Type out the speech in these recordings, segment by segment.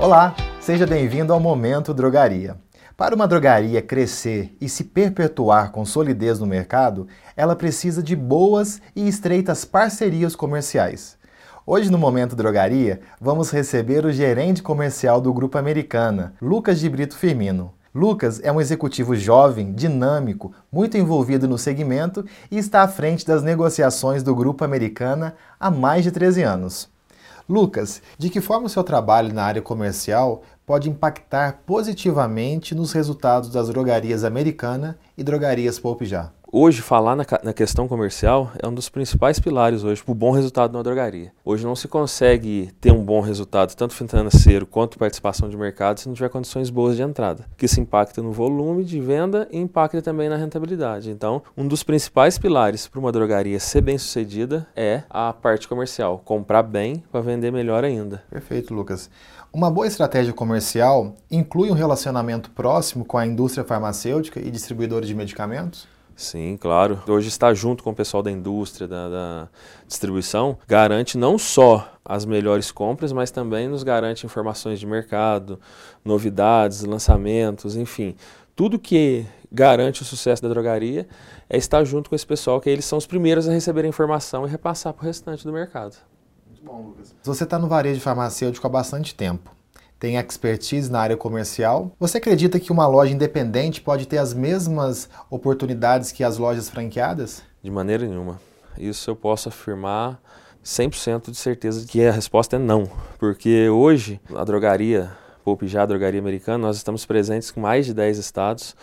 Olá, seja bem-vindo ao Momento Drogaria. Para uma drogaria crescer e se perpetuar com solidez no mercado, ela precisa de boas e estreitas parcerias comerciais. Hoje no Momento Drogaria, vamos receber o gerente comercial do Grupo Americana, Lucas de Brito Firmino. Lucas é um executivo jovem, dinâmico, muito envolvido no segmento e está à frente das negociações do Grupo Americana há mais de 13 anos. Lucas, de que forma o seu trabalho na área comercial pode impactar positivamente nos resultados das drogarias Americana e drogarias Poupe Já? Hoje, falar na, na, questão comercial é um dos principais pilares hoje para o bom resultado numa drogaria. Hoje não se consegue ter um bom resultado, tanto financeiro quanto participação de mercado, se não tiver condições boas de entrada, que isso impacta no volume de venda e impacta também na rentabilidade. Então, um dos principais pilares para uma drogaria ser bem sucedida é a parte comercial, comprar bem para vender melhor ainda. Perfeito, Lucas. Uma boa estratégia comercial inclui um relacionamento próximo com a indústria farmacêutica e distribuidores de medicamentos? Sim, claro. Hoje estar junto com o pessoal da indústria, da, da, distribuição, garante não só as melhores compras, mas também nos garante informações de mercado, novidades, lançamentos, enfim. Tudo que garante o sucesso da drogaria é estar junto com esse pessoal, que eles são os primeiros a receber a informação e repassar para o restante do mercado. Muito bom, Lucas. Você está no varejo farmacêutico há bastante tempo tem expertise na área comercial. Você acredita que uma loja independente pode ter as mesmas oportunidades que as lojas franqueadas? De maneira nenhuma. Isso eu posso afirmar 100% de certeza que a resposta é não, porque hoje a drogaria, Poupe já a drogaria americana, nós estamos presentes em mais de 10 estados.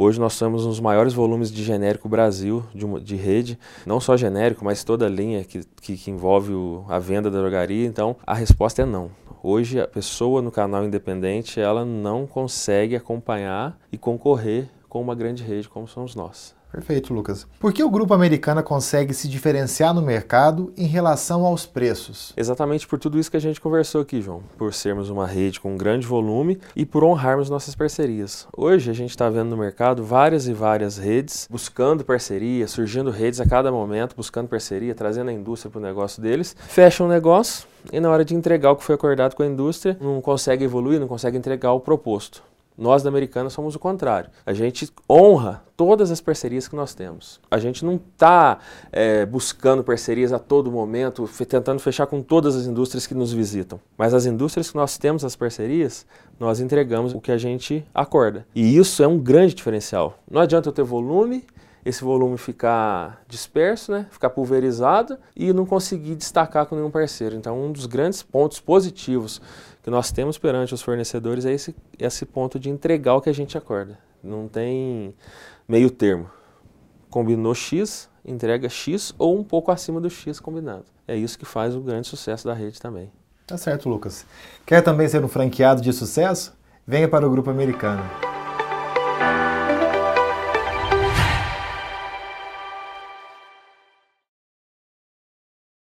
Hoje nós somos um dos maiores volumes de genérico Brasil, de, de rede, não só genérico, mas toda a linha que, que, que envolve o, a venda da drogaria. Então, a resposta é não. Hoje, a pessoa no canal independente, ela não consegue acompanhar e concorrer com uma grande rede como somos nós. Perfeito, Lucas. Por que o grupo Americana consegue se diferenciar no mercado em relação aos preços? Exatamente por tudo isso que a gente conversou aqui, João. Por sermos uma rede com um grande volume e por honrarmos nossas parcerias. Hoje a gente está vendo no mercado várias e várias redes buscando parceria, surgindo redes a cada momento, buscando parceria, trazendo a indústria para o negócio deles. Fecham um negócio e na hora de entregar o que foi acordado com a indústria, não consegue evoluir, não consegue entregar o proposto. Nós da Americana somos o contrário. A gente honra todas as parcerias que nós temos. A gente não está é, buscando parcerias a todo momento, tentando fechar com todas as indústrias que nos visitam. Mas as indústrias que nós temos as parcerias, nós entregamos o que a gente acorda. E isso é um grande diferencial. Não adianta eu ter volume esse volume ficar disperso, né, ficar pulverizado e não conseguir destacar com nenhum parceiro. Então, um dos grandes pontos positivos que nós temos perante os fornecedores é esse, esse ponto de entregar o que a gente acorda. Não tem meio termo. Combinou X, entrega X ou um pouco acima do X combinado. É isso que faz o grande sucesso da rede também. Tá certo, Lucas. Quer também ser um franqueado de sucesso? Venha para o Grupo Americano.